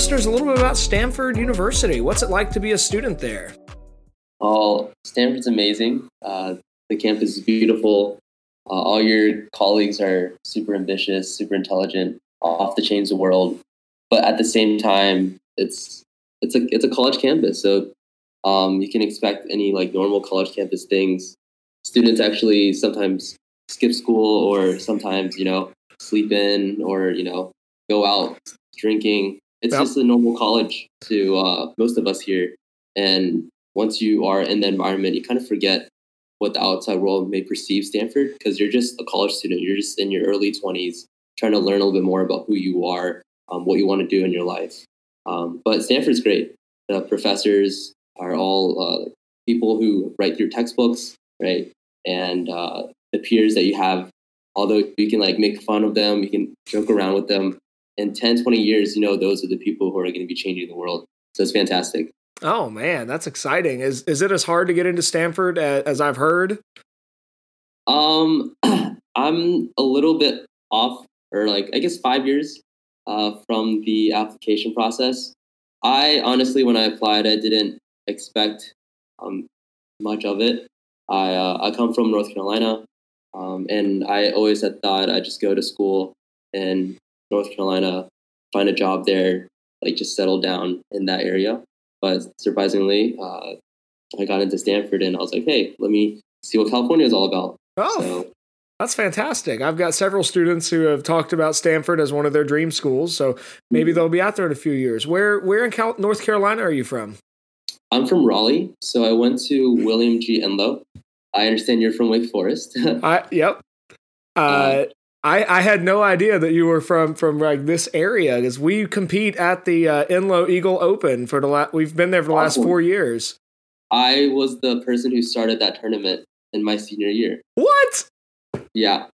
listeners a little bit about Stanford University. What's it like to be a student there? Oh, Stanford's amazing. Uh, the campus is beautiful. Uh, all your colleagues are super ambitious, super intelligent, off the chains of the world. But at the same time, it's it's a it's a college campus, so um, you can expect any like normal college campus things. Students actually sometimes skip school, or sometimes you know sleep in, or you know go out drinking. It's Yep. just a normal college to uh, most of us here. And once you are in the environment, you kind of forget what the outside world may perceive Stanford because you're just a college student. You're just in your early 20s trying to learn a little bit more about who you are, um, what you want to do in your life. Um, but Stanford's great. The professors are all uh, people who write your textbooks, right? And uh, the peers that you have, although you can like make fun of them, you can joke around with them. In 10, 20 years, you know, those are the people who are going to be changing the world. So it's fantastic. Oh man, that's exciting. Is is it as hard to get into Stanford as, as I've heard? Um, I'm a little bit off, or like I guess five years uh, from the application process. I honestly, when I applied, I didn't expect um, much of it. I uh, I come from North Carolina, um, and I always had thought I'd just go to school in North Carolina, find a job there, like just settle down in that area. But surprisingly, uh, I got into Stanford, and I was like, hey, let me see what California is all about. Oh, So that's fantastic. I've got several students who have talked about Stanford as one of their dream schools, so maybe they'll be out there in a few years. Where where in Cal- North Carolina are you from? I'm from Raleigh, so I went to William G. Enloe. I understand you're from Wake Forest. I yep. Uh, I I had no idea that you were from from like this area because we compete at the uh, Enloe Eagle Open for the la- we've been there for the last four years. I was the person who started that tournament in my senior year. What? Yeah,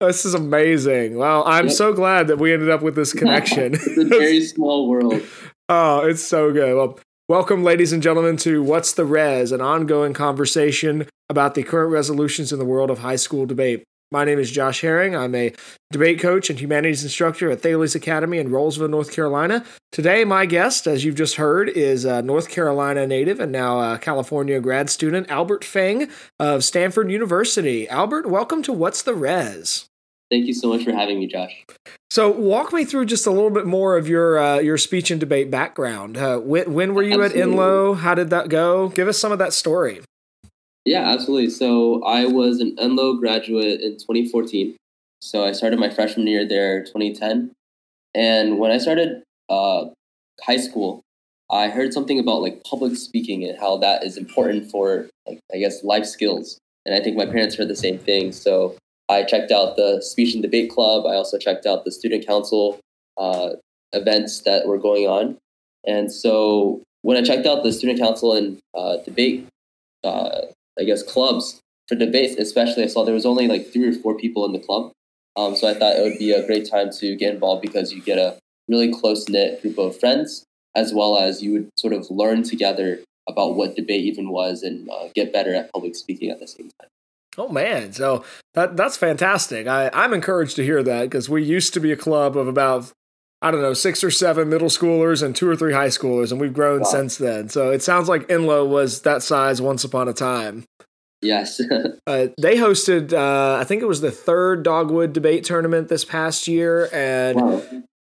This is amazing. Well, I'm Yep. so glad that we ended up with this connection. it's a very small world. oh, it's so good. Well, welcome, ladies and gentlemen, to What's the Res, an ongoing conversation about the current resolutions in the world of high school debate. My name is Josh Herring. I'm a debate coach and humanities instructor at Thales Academy in Rolesville, North Carolina. Today, my guest, as you've just heard, is a North Carolina native and now a California grad student, Albert Feng of Stanford University. Albert, welcome to What's the Res. Thank you so much for having me, Josh. So, walk me through just a little bit more of your uh, your speech and debate background. Uh, when, when were you Absolutely. at Enloe? How did that go? Give us some of that story. Yeah, absolutely. So I was an Enloe graduate in 2014. So I started my freshman year there, 2010. And when I started uh, high school, I heard something about like public speaking and how that is important for like I guess life skills. And I think my parents heard the same thing. So I checked out the speech and debate club. I also checked out the student council uh, events that were going on. And so when I checked out the student council and uh, debate uh, I guess clubs for debates, especially I saw there was only like three or four people in the club. Um, so I thought it would be a great time to get involved because you get a really close knit group of friends, as well as you would sort of learn together about what debate even was and uh, get better at public speaking at the same time. Oh man, so that that's fantastic. I, I'm encouraged to hear that because we used to be a club of about I don't know six or seven middle schoolers and two or three high schoolers, and we've grown Wow. since then. So it sounds like Enloe was that size once upon a time. Yes. Uh, they hosted, uh, I think it was the third Dogwood debate tournament this past year, and wow.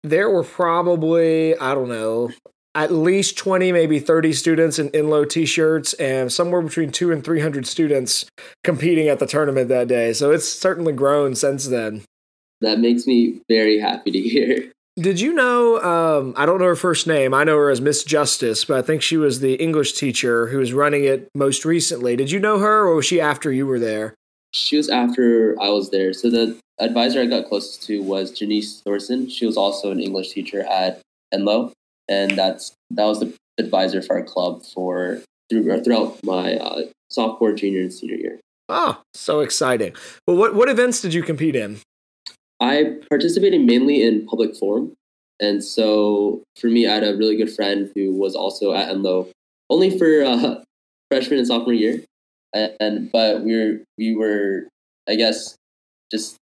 there were probably I don't know at least 20 maybe 30 students in Enloe t-shirts and somewhere between 2 and 300 students competing at the tournament that day so it's certainly grown since then That makes me very happy to hear. Did you know um, i don't know her first name i know her as miss justice but i think she was the english teacher who was running it most recently did you know her or was she after you were there She was after I was there. So the advisor I got closest to was Janice Thorson. She was also an English teacher at Enloe, and that's that was the advisor for our club for through, throughout my uh, sophomore, junior, and senior year. oh so exciting well what, what events did you compete in I participated mainly in public forum, and so for me, I had a really good friend who was also at Enloe, only for uh, freshman and sophomore year, and, and but we were we were I guess just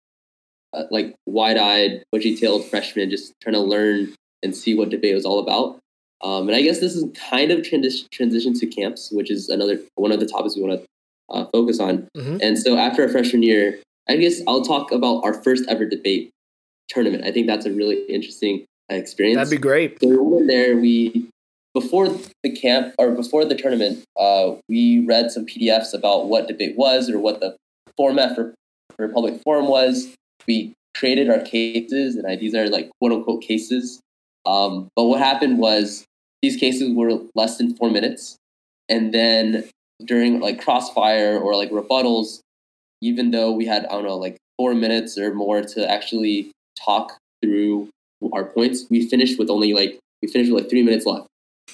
uh, like wide-eyed, bushy-tailed freshmen, just trying to learn and see what debate was all about. Um, and I guess this is kind of trans- transition to camps, which is another one of the topics we want to uh, focus on. Mm-hmm. And so after our freshman year, I guess I'll talk about our first ever debate tournament. I think that's a really interesting experience. That'd be great. So we went there. We before the camp or before the tournament, uh, we read some PDFs about what debate was or what the format for, for public forum was. We created our cases, and these are like quote unquote cases. Um, but what happened was these cases were less than four minutes, and then during like crossfire or like rebuttals, even though we had I don't know like four minutes or more to actually talk through our points, we finished with only like we finished with like three minutes left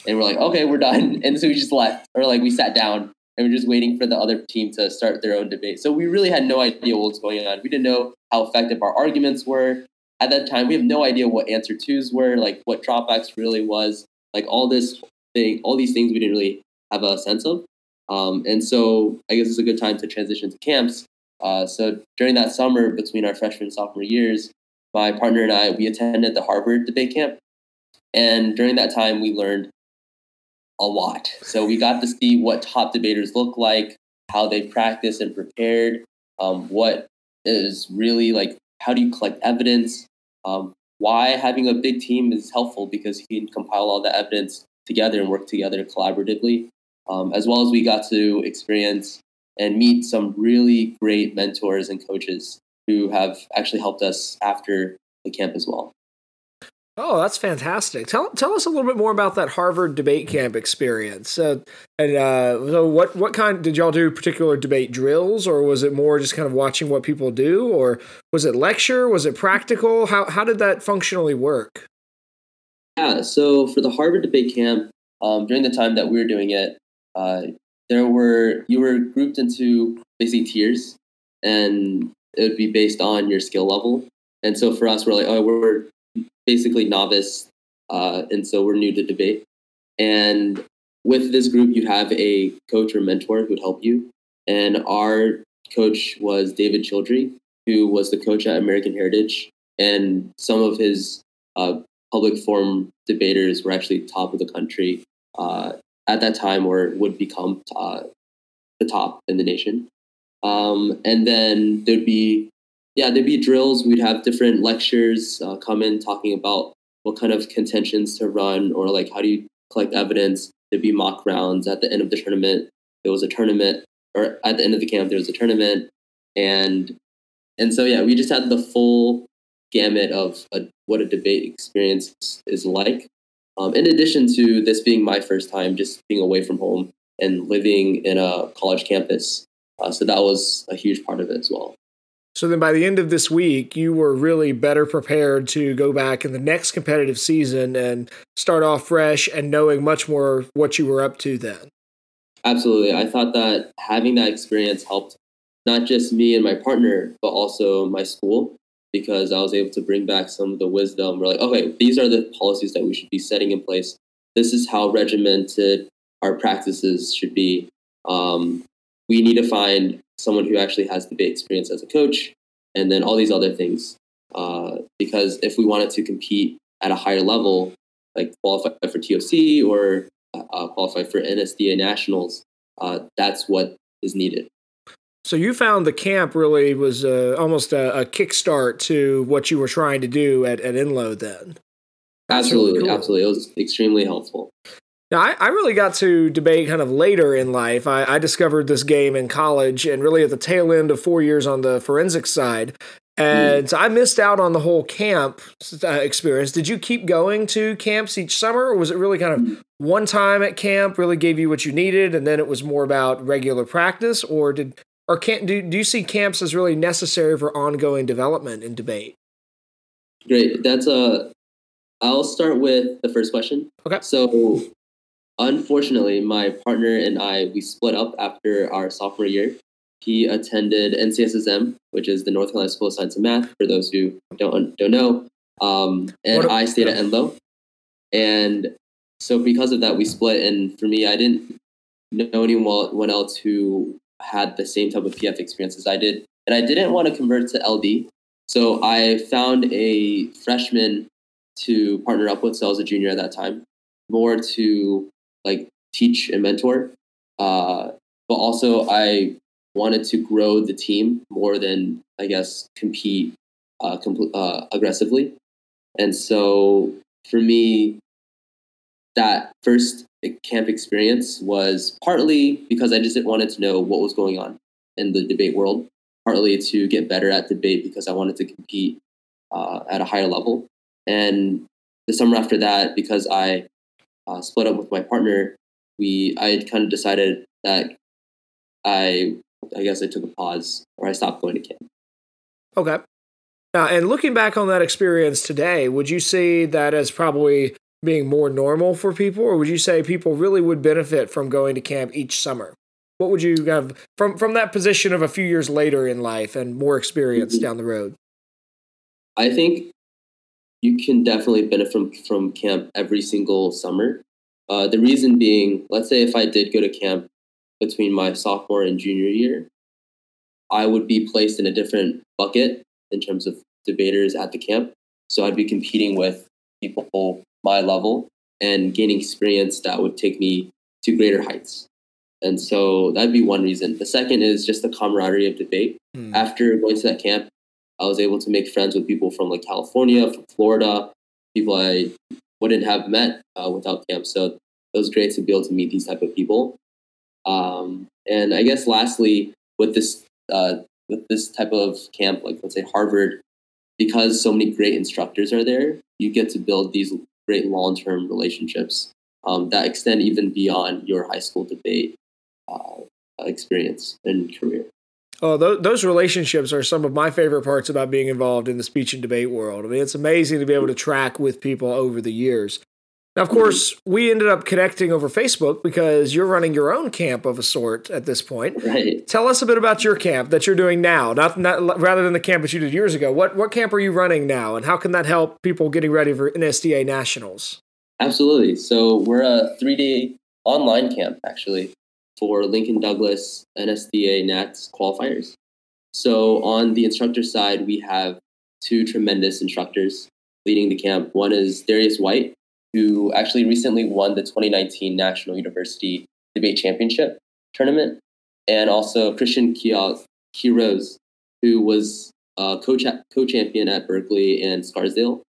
and we're like, okay, we're done. And so we just left, or like we sat down and we're just waiting for the other team to start their own debate. So we really had no idea what was going on. We didn't know how effective our arguments were. At that time, we have no idea what answer twos were, like what dropbacks really was, like all this thing, all these things we didn't really have a sense of. Um, and so I guess it's a good time to transition to camps. Uh, so during that summer between our freshman and sophomore years, my partner and I, we attended the Harvard debate camp. And during that time, we learned a lot. So we got to see what top debaters look like, how they practice and prepared, um, what is really like, how do you collect evidence, um, why having a big team is helpful because you can compile all the evidence together and work together collaboratively, um, as well as we got to experience and meet some really great mentors and coaches who have actually helped us after the camp as well. Oh, that's fantastic. Tell tell us a little bit more about that Harvard debate camp experience. Uh, and uh, so, what what kind did y'all do? Particular debate drills, or was it more just kind of watching what people do, or was it lecture? Was it practical? How how did that functionally work? Yeah, so for the Harvard debate camp, um, during the time that we were doing it, uh, there were you were grouped into basically tiers, and it would be based on your skill level. And so for us, we're like, oh, we're basically novice, uh, and so we're new to debate. And with this group, you have a coach or mentor who would help you. And our coach was David Childry, who was the coach at American Heritage, and some of his uh, public forum debaters were actually top of the country uh, at that time, or would become uh, the top in the nation. Um, and then there'd be yeah, there'd be drills. We'd have different lectures uh, come in talking about what kind of contentions to run or like how do you collect evidence. There'd be mock rounds at the end of the tournament. There was a tournament, or at the end of the camp, there was a tournament, and and so yeah, we just had the full gamut of a, what a debate experience is like. Um, in addition to this being my first time just being away from home and living in a college campus, uh, so that was a huge part of it as well. So then by the end of this week, you were really better prepared to go back in the next competitive season and start off fresh and knowing much more what you were up to then. Absolutely. I thought that having that experience helped not just me and my partner, but also my school because I was able to bring back some of the wisdom. We're like, okay, these are the policies that we should be setting in place. This is how regimented our practices should be. Um, we need to find someone who actually has the experience as a coach, and then all these other things. Uh, because if we wanted to compete at a higher level, like qualify for TOC or uh, qualify for NSDA nationals, uh, that's what is needed. So you found the camp really was uh, almost a, a kickstart to what you were trying to do at, at Enloe then. Absolutely, really cool. absolutely. It was extremely helpful. Now, I, I, really got to debate kind of later in life. I, I, discovered this game in college and really at the tail end of four years on the forensic side. And mm. so I missed out on the whole camp uh, experience. Did you keep going to camps each summer, or was it really kind of mm. one time at camp really gave you what you needed, and then it was more about regular practice? Or did or can't do, do you see camps as really necessary for ongoing development and debate? Great. That's a. I'll start with the first question. Okay. So Unfortunately, my partner and I we split up after our sophomore year. He attended NCSSM, which is the North Carolina School of Science and Math. For those who don't don't know, um, and I stayed at Enloe. And so because of that, we split. And for me, I didn't know anyone else who had the same type of PF experience as I did, and I didn't want to convert to LD. So I found a freshman to partner up with. So I was a junior at that time, more to like teach and mentor. Uh, but also, I wanted to grow the team more than I guess compete uh, compl- uh, aggressively. And so for me, that first camp experience was partly because I just wanted to know what was going on in the debate world, partly to get better at debate because I wanted to compete uh, at a higher level. And the summer after that, because I uh, split up with my partner, we I had kind of decided that I I guess I took a pause or I stopped going to camp. Okay. Now, and looking back on that experience today, would you see that as probably being more normal for people, or would you say people really would benefit from going to camp each summer? What would you have from from that position of a few years later in life and more experience mm-hmm. down the road? I think you can definitely benefit from from camp every single summer. Uh, the reason being, let's say if I did go to camp between my sophomore and junior year, I would be placed in a different bucket in terms of debaters at the camp. So I'd be competing with people my level and gaining experience that would take me to greater heights. And so that'd be one reason. The second is just the camaraderie of debate. Mm. After going to that camp, I was able to make friends with people from like California, from Florida, people I wouldn't have met uh, without camp. So it was great to be able to meet these type of people. Um, and I guess lastly, with this uh, with this type of camp, like let's say Harvard, because so many great instructors are there, you get to build these great long term relationships um, that extend even beyond your high school debate uh, experience and career. Oh, th- those relationships are some of my favorite parts about being involved in the speech and debate world. I mean, it's amazing to be able to track with people over the years. Now, of course, we ended up connecting over Facebook because you're running your own camp of a sort at this point. Right. Tell us a bit about your camp that you're doing now, not, not rather than the camp that you did years ago. What what camp are you running now, and how can that help people getting ready for NSDA nationals? Absolutely. So we're a three day online camp actually for Lincoln Douglas NSDA Nats qualifiers. So on the instructor side, we have two tremendous instructors leading the camp. One is Darius White, who actually recently won the 2019 National University Debate Championship tournament, and also Christian Quiroz, who was a co-champion at Berkeley and Scarsdale.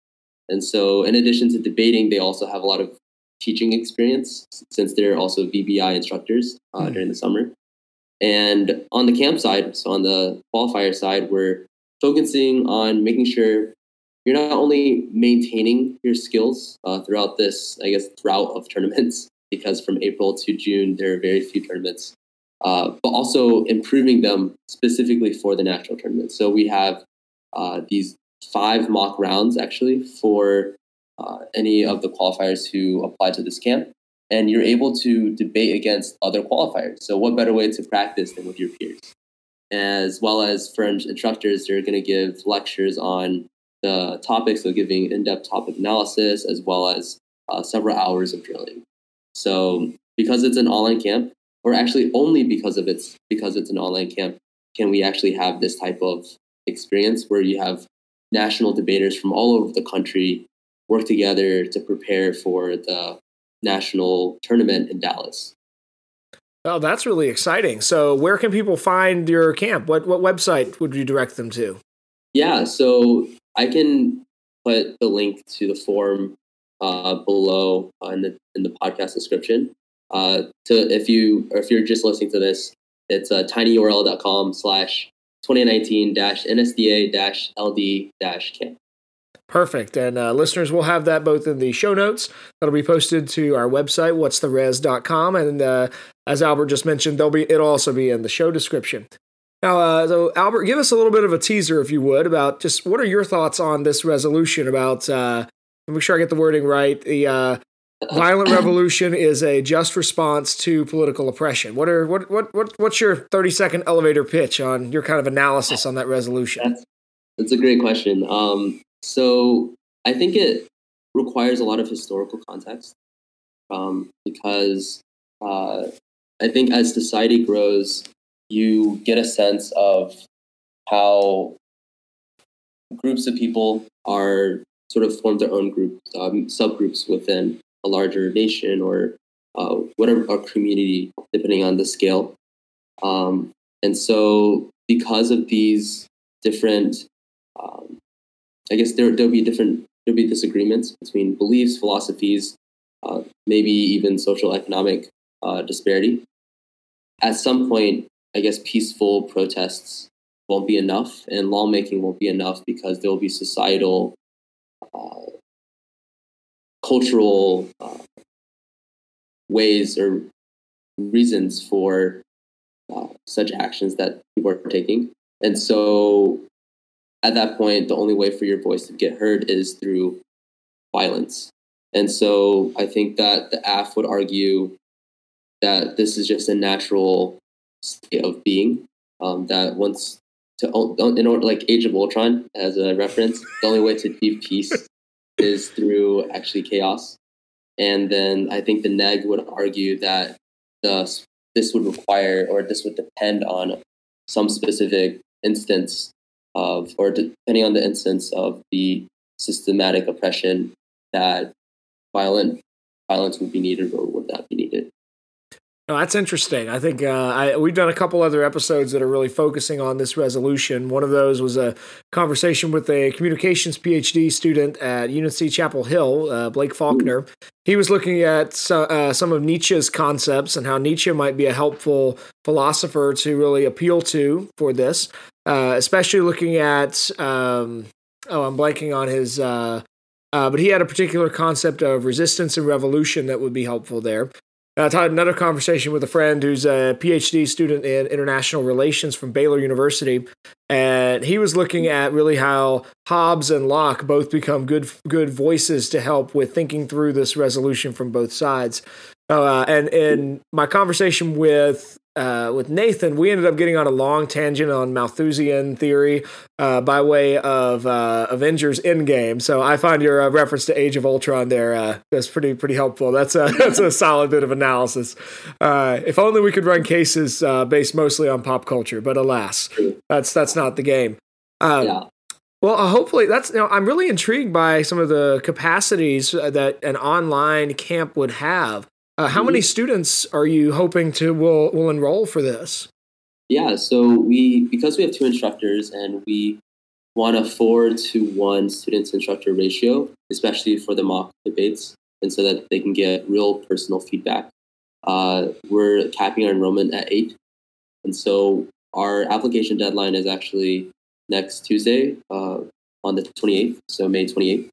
And so, in addition to debating, they also have a lot of teaching experience since they're also VBI instructors uh, mm. during the summer. And on the camp side, so on the qualifier side, we're focusing on making sure you're not only maintaining your skills uh, throughout this, I guess, drought of tournaments, because from April to June, there are very few tournaments, uh, but also improving them specifically for the national tournament. So we have uh, these five mock rounds actually for uh, any of the qualifiers who apply to this camp. And you're able to debate against other qualifiers. So, what better way to practice than with your peers? As well as for instructors, they're going to give lectures on the topics, so giving in-depth topic analysis as well as uh, several hours of drilling. So because it's an online camp, or actually only because of it's because it's an online camp, can we actually have this type of experience where you have national debaters from all over the country work together to prepare for the national tournament in Dallas. Oh, that's really exciting. So, where can people find your camp? What what website would you direct them to? Yeah, so I can put the link to the form uh, below in the in the podcast description. Uh, to if you or if you're just listening to this, it's uh, tinyurl.com slash 2019 NSDA LD camp. Perfect. And uh, listeners will have that both in the show notes that'll be posted to our website, what's the res.com. And uh, as Albert just mentioned, there'll be it'll also be in the show description. Now, uh, so Albert, give us a little bit of a teaser, if you would, about just what are your thoughts on this resolution about, uh, make sure I get the wording right, the uh, violent revolution is a just response to political oppression. What are what what what what's your thirty second elevator pitch on your kind of analysis on that resolution? That's, that's a great question. Um, so I think it requires a lot of historical context um, because uh, I think as society grows, you get a sense of how groups of people are sort of form their own groups, um, subgroups within a larger nation or uh, whatever our community, depending on the scale. Um, and so, because of these different, um, I guess there there'll be different there'll be disagreements between beliefs, philosophies, uh, maybe even social economic uh, disparity. At some point, I guess peaceful protests won't be enough, and lawmaking won't be enough because there will be societal, uh, cultural uh, ways or reasons for uh, such actions that people are taking. And so at that point, the only way for your voice to get heard is through violence. And so I think that the AF would argue that this is just a natural state of being. Um, that once to in order like Age of Ultron as a reference, the only way to achieve peace is through actually chaos. And then I think the neg would argue that the, this would require or this would depend on some specific instance of, or depending on the instance of the systematic oppression that violent violence would be needed or would not be needed. No, that's interesting. I think uh, I, we've done a couple other episodes that are really focusing on this resolution. One of those was a conversation with a communications PhD student at UNC Chapel Hill, uh, Blake Faulkner. He was looking at uh, some of Nietzsche's concepts and how Nietzsche might be a helpful philosopher to really appeal to for this, uh, especially looking at. Um, oh, I'm blanking on his. Uh, uh, but he had a particular concept of resistance and revolution that would be helpful there. I had another conversation with a friend who's a PhD student in international relations from Baylor University, and he was looking at really how Hobbes and Locke both become good good voices to help with thinking through this resolution from both sides. Uh, and in my conversation with uh, with Nathan, we ended up getting on a long tangent on Malthusian theory uh, by way of uh, Avengers Endgame. So I find your uh, reference to Age of Ultron there uh, that's pretty pretty helpful. That's a that's a solid bit of analysis. Uh, if only we could run cases based mostly on pop culture, but alas, that's that's not the game. Um, yeah. Well, hopefully that's. You know, I'm really intrigued by some of the capacities that an online camp would have. Uh, how many mm-hmm. students are you hoping to will will enroll for this? Yeah, so we because we have two instructors and we want a four to one students instructor ratio, especially for the mock debates, and so that they can get real personal feedback. Uh, we're capping our enrollment at eight, and so our application deadline is actually next Tuesday uh, on the 28th, so May 28th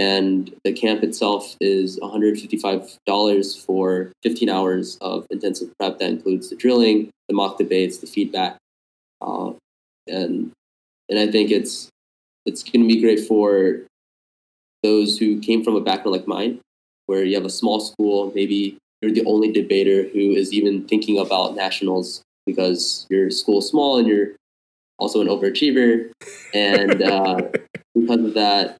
and the camp itself is $155 for 15 hours of intensive prep that includes the drilling the mock debates the feedback uh, and and i think it's it's going to be great for those who came from a background like mine where you have a small school maybe you're the only debater who is even thinking about nationals because your school's small and you're also an overachiever. And uh, because of that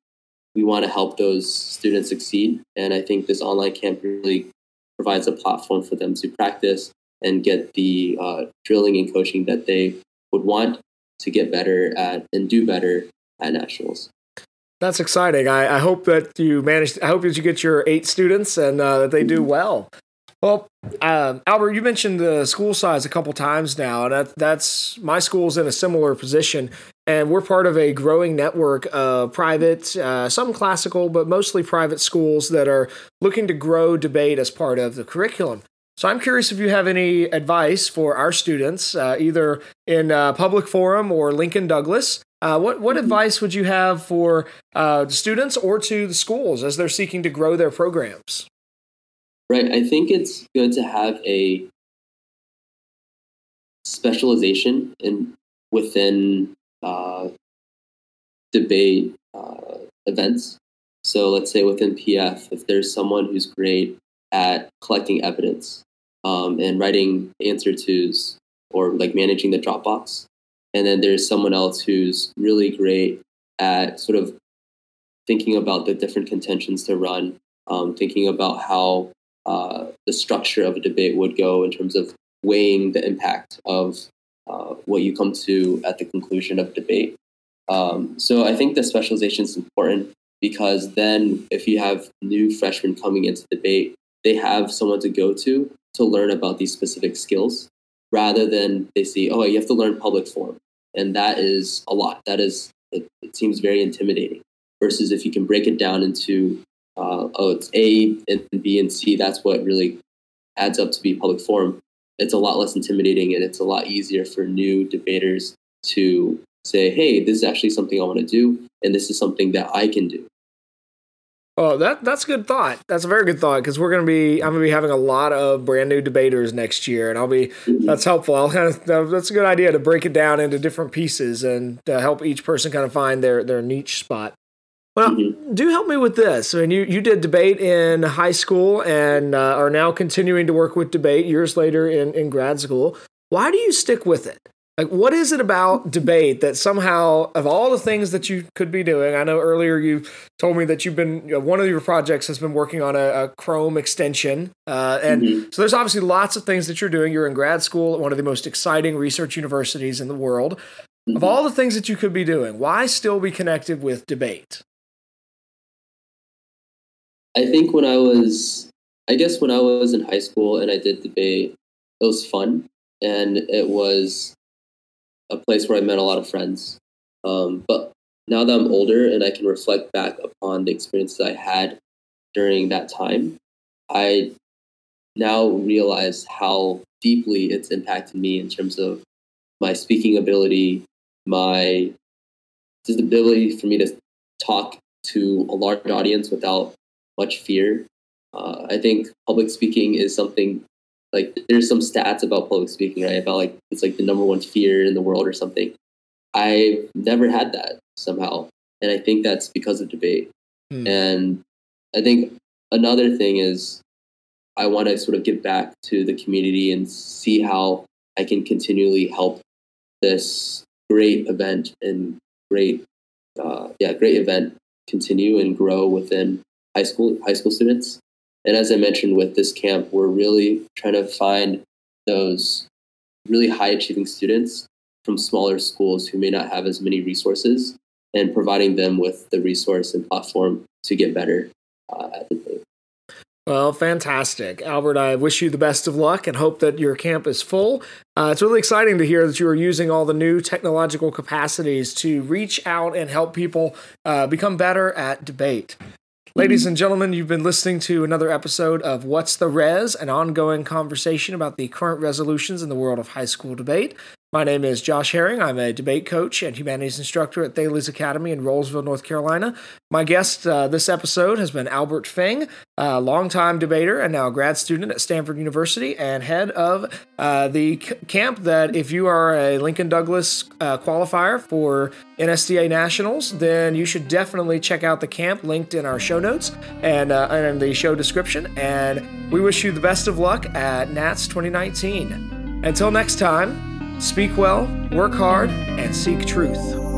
we want to help those students succeed. And I think this online camp really provides a platform for them to practice and get the uh, drilling and coaching that they would want to get better at and do better at nationals. That's exciting. I, I hope that you managed. I hope that you get your eight students and uh, that they do well. Well, um, Albert, you mentioned the school size a couple times now, and that, that's my school's in a similar position, and we're part of a growing network of private, uh, some classical, but mostly private schools that are looking to grow debate as part of the curriculum. So I'm curious if you have any advice for our students, uh, either in uh, public forum or Lincoln Douglas. Uh, what what mm-hmm. advice would you have for uh, students or to the schools as they're seeking to grow their programs? Right. I think it's good to have a specialization in within uh, debate uh, events. So let's say within PF, if there's someone who's great at collecting evidence um, and writing answer tos or like managing the Dropbox, and then there's someone else who's really great at sort of thinking about the different contentions to run, um, thinking about how uh, the structure of a debate would go in terms of weighing the impact of uh, what you come to at the conclusion of debate. Um, so I think the specialization is important. because then if you have new freshmen coming into debate, they have someone to go to to learn about these specific skills rather than they see, oh, you have to learn public forum. And that is a lot. That is, it, it seems very intimidating. Versus if you can break it down into, uh, oh, it's A and B and C, that's what really adds up to be public forum. It's a lot less intimidating and it's a lot easier for new debaters to say, hey, this is actually something I want to do, and this is something that I can do. Oh, that that's a good thought. That's a very good thought because we're gonna be I'm gonna be having a lot of brand new debaters next year, and I'll be mm-hmm. that's helpful. I'll kind of that's a good idea to break it down into different pieces and to help each person kind of find their their niche spot. Well, mm-hmm. do help me with this. I mean, you you did debate in high school and uh, are now continuing to work with debate years later in in grad school. Why do you stick with it? Like, what is it about debate that somehow, of all the things that you could be doing, I know earlier you told me that you've been, you know, one of your projects has been working on a, a Chrome extension. Uh, and mm-hmm. so there's obviously lots of things that you're doing. You're in grad school at one of the most exciting research universities in the world. Mm-hmm. Of all the things that you could be doing, why still be connected with debate? I think when I was, I guess when I was in high school and I did debate, it was fun. And it was a place where I met a lot of friends. Um, but now that I'm older and I can reflect back upon the experiences I had during that time, I now realize how deeply it's impacted me in terms of my speaking ability, my ability for me to talk to a large audience without much fear. Uh, I think public speaking is something like there's some stats about public speaking, right? About like it's like the number one fear in the world or something. I've never had that somehow. And I think that's because of debate. Hmm. And I think another thing is I want to sort of give back to the community and see how I can continually help this great event and great, uh, yeah, great event continue and grow within high school high school students. And as I mentioned with this camp, we're really trying to find those really high achieving students from smaller schools who may not have as many resources and providing them with the resource and platform to get better uh, at the thing. Well, fantastic. Albert, I wish you the best of luck and hope that your camp is full. Uh, it's really exciting to hear that you are using all the new technological capacities to reach out and help people uh, become better at debate. Ladies mm-hmm. and gentlemen, you've been listening to another episode of What's the Res, an ongoing conversation about the current resolutions in the world of high school debate. My name is Josh Herring. I'm a debate coach and humanities instructor at Thales Academy in Rolesville, North Carolina. My guest uh, this episode has been Albert Feng, a longtime debater and now a grad student at Stanford University and head of uh, the c- camp that, if you are a Lincoln Douglas uh, qualifier for NSDA Nationals, then you should definitely check out the camp linked in our show notes and, uh, and in the show description. And we wish you the best of luck at NATS 2019. Until next time, Speak well, work hard, and seek truth.